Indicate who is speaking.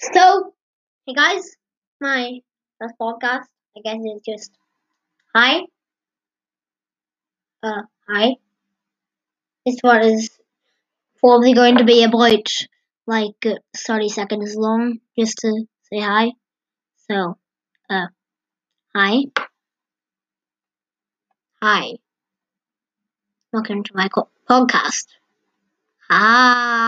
Speaker 1: So, Hey guys, my first podcast. I guess is just hi. Uh, hi. This one is probably going to be about like 30 seconds long, just to say hi. So, uh, hi. Hi. Welcome to my podcast. Hi.